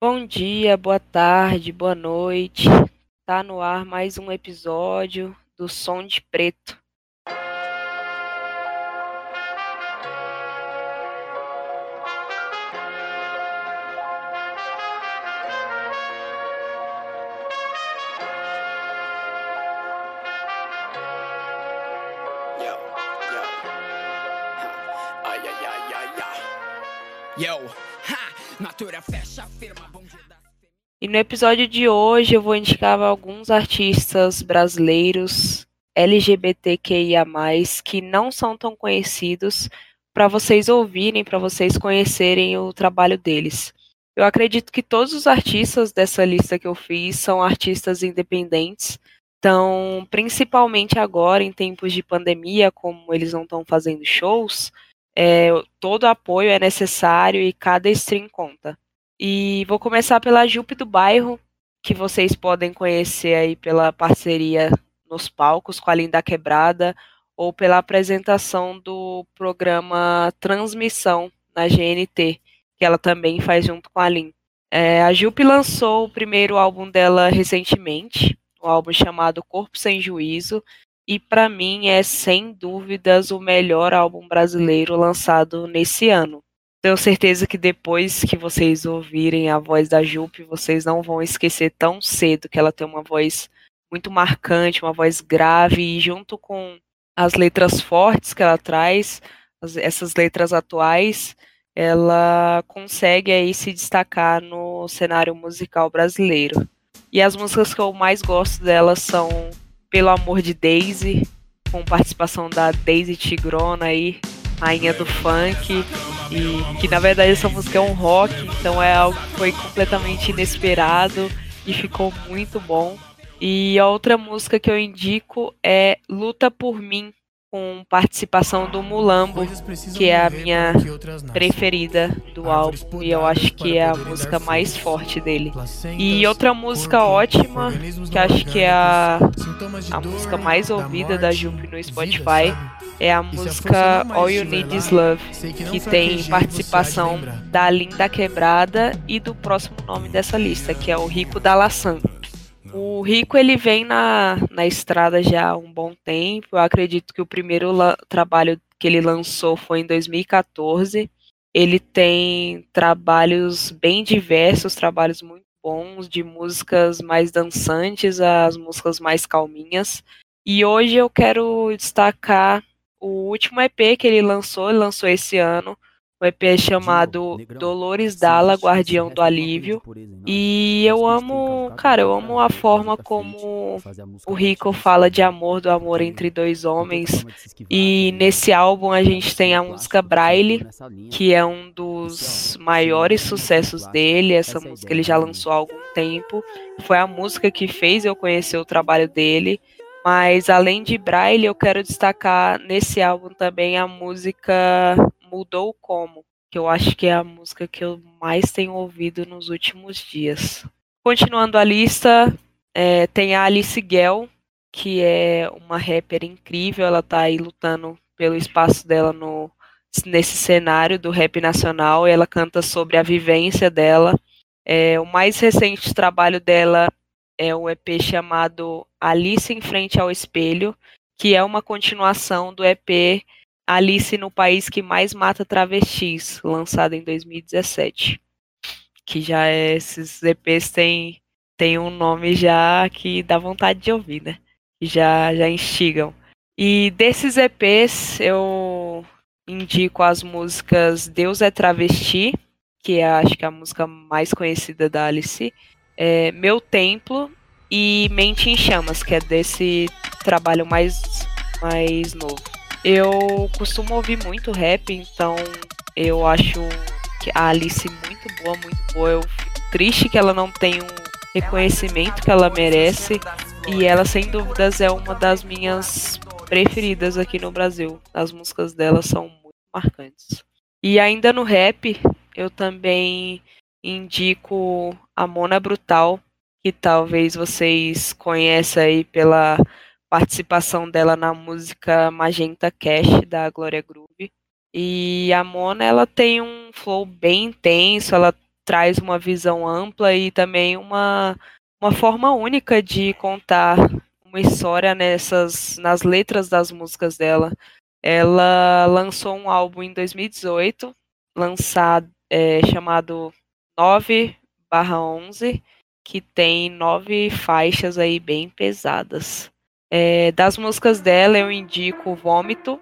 Bom dia, boa tarde, boa noite. Tá no ar mais um episódio do Som de Preto. Yo, yo. Ha. Natura fecha, firma, bom dia. E no episódio de hoje eu vou indicar alguns artistas brasileiros LGBTQIA+, que não são tão conhecidos, para vocês ouvirem, para vocês conhecerem o trabalho deles. Eu acredito que todos os artistas dessa lista que eu fiz são artistas independentes, então, principalmente agora, em tempos de pandemia, como eles não estão fazendo shows, é, todo apoio é necessário e cada stream conta. E vou começar pela Jupe do Bairro, que vocês podem conhecer aí pela parceria nos palcos com a Linda Quebrada, ou pela apresentação do programa Transmissão na GNT, que ela também faz junto com a Lin. É, a Jupe lançou o primeiro álbum dela recentemente, um álbum chamado Corpo Sem Juízo, e para mim é sem dúvidas o melhor álbum brasileiro lançado nesse ano. Tenho certeza que depois que vocês ouvirem a voz da Jupe, vocês não vão esquecer tão cedo que ela tem uma voz muito marcante, uma voz grave, e junto com as letras fortes que ela traz, as, essas letras atuais, ela consegue aí se destacar no cenário musical brasileiro. E as músicas que eu mais gosto dela são Pelo Amor de Daisy, com participação da Daisy Tigrona aí, rainha do funk, e que na verdade essa música é um rock, então é algo que foi completamente inesperado e ficou muito bom. E a outra música que eu indico é Luta por Mim, com participação do Mulambo, que é a minha preferida do álbum e eu acho que é a música mais forte dele. E outra música ótima, que acho que é a, a música mais ouvida da Jupe no Spotify, é a música All You Need Is Love, que tem participação da Linda Quebrada e do próximo nome dessa lista, que é o Rico da Laçã. O Rico ele vem na, na estrada já há um bom tempo. Eu acredito que o primeiro trabalho que ele lançou foi em 2014. Ele tem trabalhos bem diversos, trabalhos muito bons, de músicas mais dançantes às músicas mais calminhas. E hoje eu quero destacar o último EP que ele lançou, ele lançou esse ano, o EP é chamado Dolores Dalla, Guardião do Alívio. E eu amo, cara, eu amo a forma como o Rico fala de amor, do amor entre dois homens. E nesse álbum a gente tem a música Braille, que é um dos maiores sucessos dele. Essa música ele já lançou há algum tempo. Foi a música que fez eu conhecer o trabalho dele. Mas além de Braille, eu quero destacar nesse álbum também a música Mudou Como, que eu acho que é a música que eu mais tenho ouvido nos últimos dias. Continuando a lista, é, tem a Alice Gell, que é uma rapper incrível, ela tá aí lutando pelo espaço dela no, nesse cenário do rap nacional, ela canta sobre a vivência dela. É, o mais recente trabalho dela é um EP chamado Alice em Frente ao Espelho, que é uma continuação do EP Alice no País que Mais Mata Travestis, lançado em 2017. Que já é, esses EPs têm, têm um nome já que dá vontade de ouvir, né? Já, já instigam. E desses EPs eu indico as músicas Deus é Travesti, que é acho que é a música mais conhecida da Alice, é, Meu Templo e Mente em Chamas, que é desse trabalho mais, mais novo. Eu costumo ouvir muito rap, então eu acho que a Alice muito boa, muito boa. Eu fico triste que ela não tenha um reconhecimento que ela merece. E ela, sem dúvidas, é uma das minhas preferidas aqui no Brasil. As músicas dela são muito marcantes. E ainda no rap, eu também indico a Mona Brutal, que talvez vocês conheçam aí pela participação dela na música Magenta Cash da Glória Groove. E a Mona, ela tem um flow bem intenso, ela traz uma visão ampla e também uma, uma forma única de contar uma história nessas nas letras das músicas dela. Ela lançou um álbum em 2018, lançado é, chamado 9/11, que tem nove faixas aí bem pesadas. É, das músicas dela eu indico Vômito,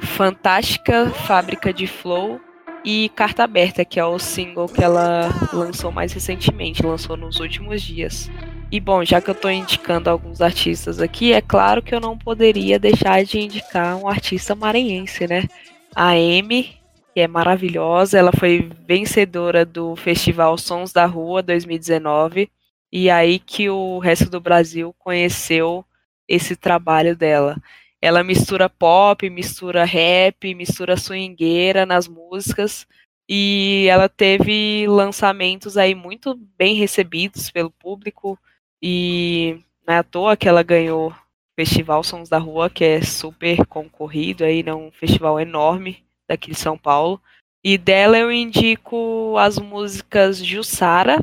Fantástica Fábrica de Flow e Carta Aberta, que é o single que ela lançou mais recentemente, lançou nos últimos dias. E bom, já que eu estou indicando alguns artistas aqui, é claro que eu não poderia deixar de indicar um artista maranhense, né? A Amy, que é maravilhosa, ela foi vencedora do Festival Sons da Rua 2019, e aí que o resto do Brasil conheceu esse trabalho dela. Ela mistura pop, mistura rap, mistura swingueira nas músicas e ela teve lançamentos aí muito bem recebidos pelo público e não é à toa que ela ganhou o Festival Sons da Rua, que é super concorrido aí, né, um festival enorme daqui de São Paulo. E dela eu indico as músicas Jussara,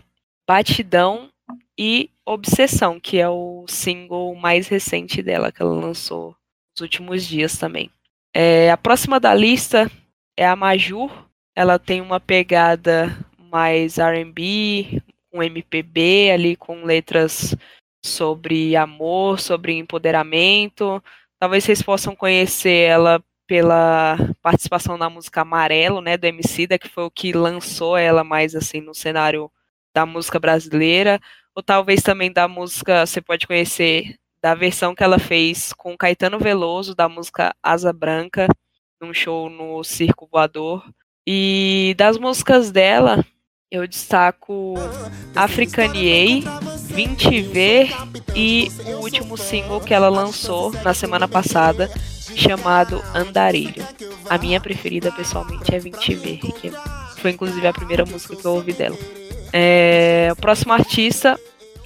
Batidão e Obsessão, que é o single mais recente dela, que ela lançou nos últimos dias também. É, a próxima da lista é a Majur. Ela tem uma pegada mais R&B, com MPB ali, com letras sobre amor, sobre empoderamento. Talvez vocês possam conhecer ela pela participação na música Amarelo, né, do Emicida, que foi o que lançou ela mais assim no cenário da música brasileira, ou talvez também da música, você pode conhecer da versão que ela fez com Caetano Veloso da música Asa Branca, num show no Circo Voador. E das músicas dela, eu destaco Africaniei, 20V e o último single que ela lançou na semana passada, chamado Andarilho. A minha preferida pessoalmente é 20V, que foi inclusive a primeira música que eu ouvi dela. É, o próximo artista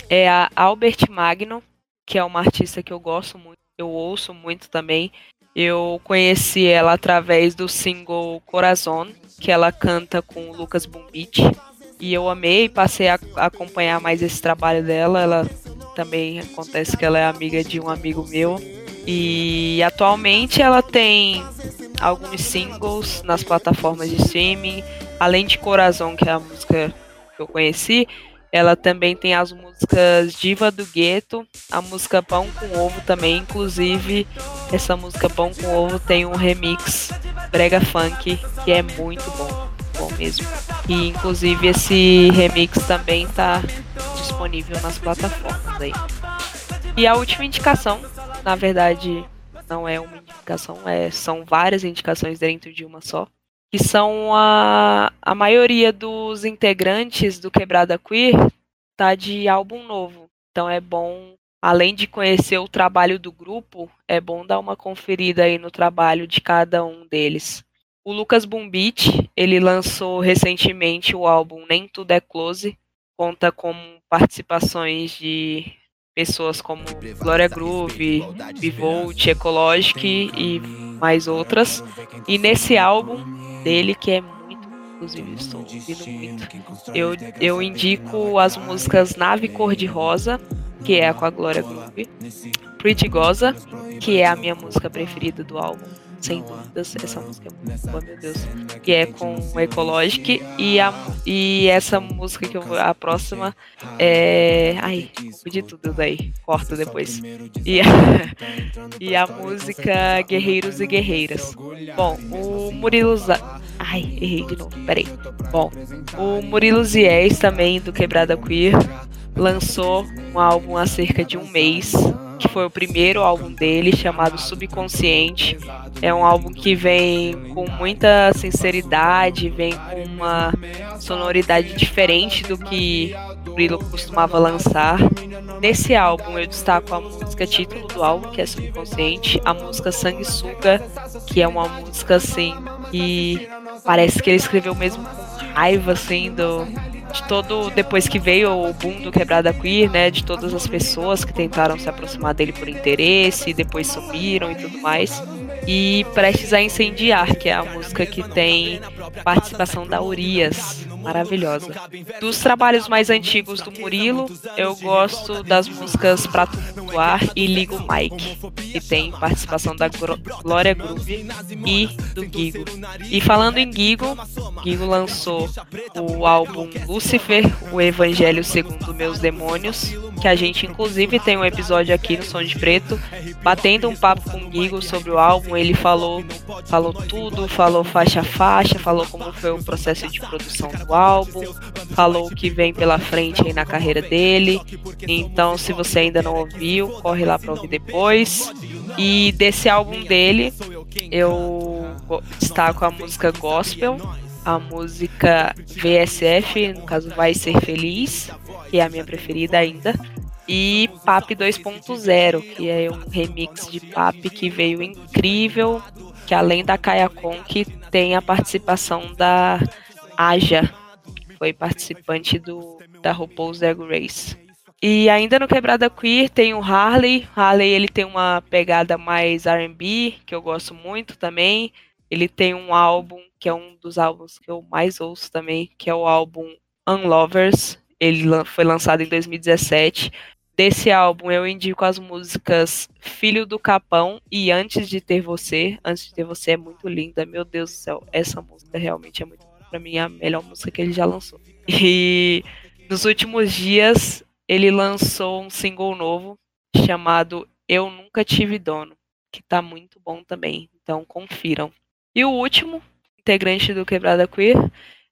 é a Albert Magno, que é uma artista que eu gosto muito, eu ouço muito também. Eu conheci ela através do single Corazon, que ela canta com o Lucas Bumbit. E eu amei, passei a acompanhar mais esse trabalho dela. Ela também acontece que ela é amiga de um amigo meu. E atualmente ela tem alguns singles nas plataformas de streaming, além de Corazon, que é a música que eu conheci, ela também tem as músicas Diva do Gueto, a música Pão com Ovo também, inclusive essa música Pão com Ovo tem um remix brega funk que é muito bom, bom mesmo. E inclusive esse remix também está disponível nas plataformas aí. E a última indicação, na verdade, não é uma indicação, é, são várias indicações dentro de uma só que são a, a maioria dos integrantes do Quebrada Queer tá de álbum novo. Então é bom, além de conhecer o trabalho do grupo, é bom dar uma conferida aí no trabalho de cada um deles. O Lucas Bumbit, ele lançou recentemente o álbum Nem Tudo é Close, conta com participações de pessoas como Glória Groove, Bivolt, Ecologic e mais outras. E nesse álbum dele, que é muito, inclusive estou ouvindo muito. Eu, eu indico as músicas Nave Cor-de-Rosa, que é com a Glória Groove, Pretty Goza, que é a minha música preferida do álbum, sem dúvidas, essa música é muito boa, meu Deus, que é com o Ecologic, e, a, e essa música que eu vou, a próxima é, ai, de tudo daí, corta depois, e a, e a música Guerreiros e Guerreiras. Bom, o Murilo, Ai, errei de novo, peraí. Bom, o Murilo Zies, também do Quebrada Queer, lançou um álbum há cerca de um mês, que foi o primeiro álbum dele, chamado Subconsciente. É um álbum que vem com muita sinceridade, vem com uma sonoridade diferente do que o Murilo costumava lançar. Nesse álbum eu destaco a música título do álbum, que é Subconsciente, a música Sanguessuga, que é uma música assim que parece que ele escreveu mesmo com raiva, assim, do, de todo. Depois que veio o boom do Quebrada Queer, né? De todas as pessoas que tentaram se aproximar dele por interesse, depois sumiram e tudo mais. E Prestes a Incendiar, que é a música que tem participação da Urias maravilhosa. Dos trabalhos mais antigos do Murilo, eu gosto das músicas Pra Tumultuar e Ligo Mike, que tem participação da Glória Groove e do Gigo. E falando em Gigo, Gigo lançou o álbum Lucifer, o Evangelho segundo Meus Demônios, que a gente inclusive tem um episódio aqui no Som de Preto, batendo um papo com o Gigo sobre o álbum, ele falou, falou tudo, falou faixa a faixa, falou como foi o processo de produção do álbum, falou o que vem pela frente aí na carreira dele. Então, se você ainda não ouviu, corre lá para ouvir depois. E desse álbum dele, eu destaco a música Gospel, a música VSF, no caso Vai Ser Feliz, que é a minha preferida ainda, e Pap 2.0, que é um remix de Pap que veio incrível, que além da Kaya Conk tem a participação da Aja, que foi participante do da RuPaul's Drag Race. E ainda no Quebrada Queer tem o Harley. Harley ele tem uma pegada mais R&B, que eu gosto muito também. Ele tem um álbum que é um dos álbuns que eu mais ouço também, que é o álbum Unlovers. Ele foi lançado em 2017. Desse álbum eu indico as músicas Filho do Capão e Antes de Ter Você. Antes de Ter Você é muito linda, meu Deus do céu. Essa música realmente é muito, pra mim, a melhor música que ele já lançou. E nos últimos dias ele lançou um single novo chamado Eu Nunca Tive Dono, que tá muito bom também. Então confiram. E o último integrante do Quebrada Queer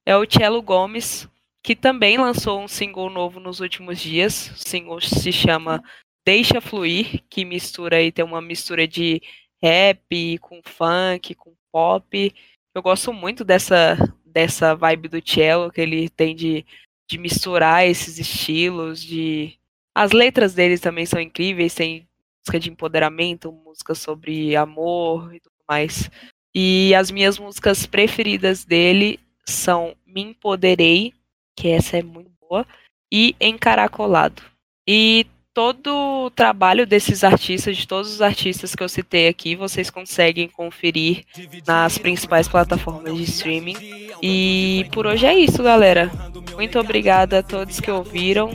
é o Cello Gomes, que também lançou um single novo nos últimos dias. O single se chama Deixa Fluir, que mistura e tem uma mistura de rap com funk, com pop. Eu gosto muito dessa dessa vibe do cello que ele tem de, de misturar esses estilos, de as letras dele também são incríveis, tem música de empoderamento, música sobre amor e tudo mais. E as minhas músicas preferidas dele são Me Empoderei, que essa é muito boa, e Encaracolado. E todo o trabalho desses artistas, de todos os artistas que eu citei aqui, vocês conseguem conferir nas principais plataformas de streaming. E por hoje é isso, galera. Muito obrigada a todos que ouviram.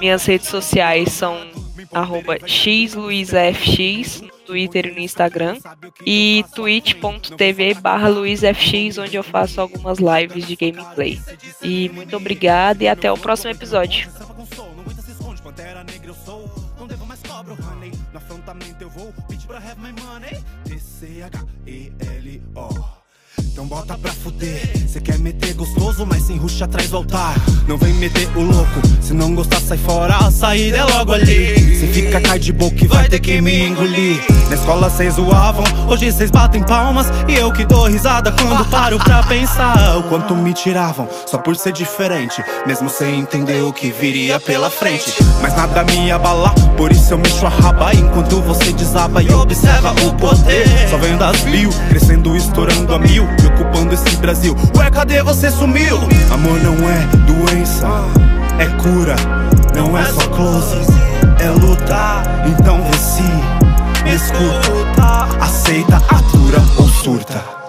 Minhas redes sociais são xluisafx no Twitter e no Instagram e twitch.tv barra luisfx onde eu faço algumas lives de gameplay. E muito obrigada e até o próximo episódio. Bota pra fuder. Cê quer meter gostoso, mas sem ruxa atrás do altar. Não vem meter o louco. Se não gostar, sai fora. A saída é logo ali. Cê fica cai de boca e vai ter que me engolir. Na escola cês zoavam, hoje cês batem palmas. E eu que dou risada quando paro pra pensar. O quanto me tiravam, só por ser diferente. Mesmo sem entender o que viria pela frente. Mas nada me abala, por isso eu mexo a raba. Enquanto você desaba e observa o poder. Só vendo as mil, crescendo, estourando a mil ocupando esse Brasil. Ué, cadê você sumiu? Amor não é doença, é cura, não é só close, é luta. Então vê escuta, aceita, atura ou surta.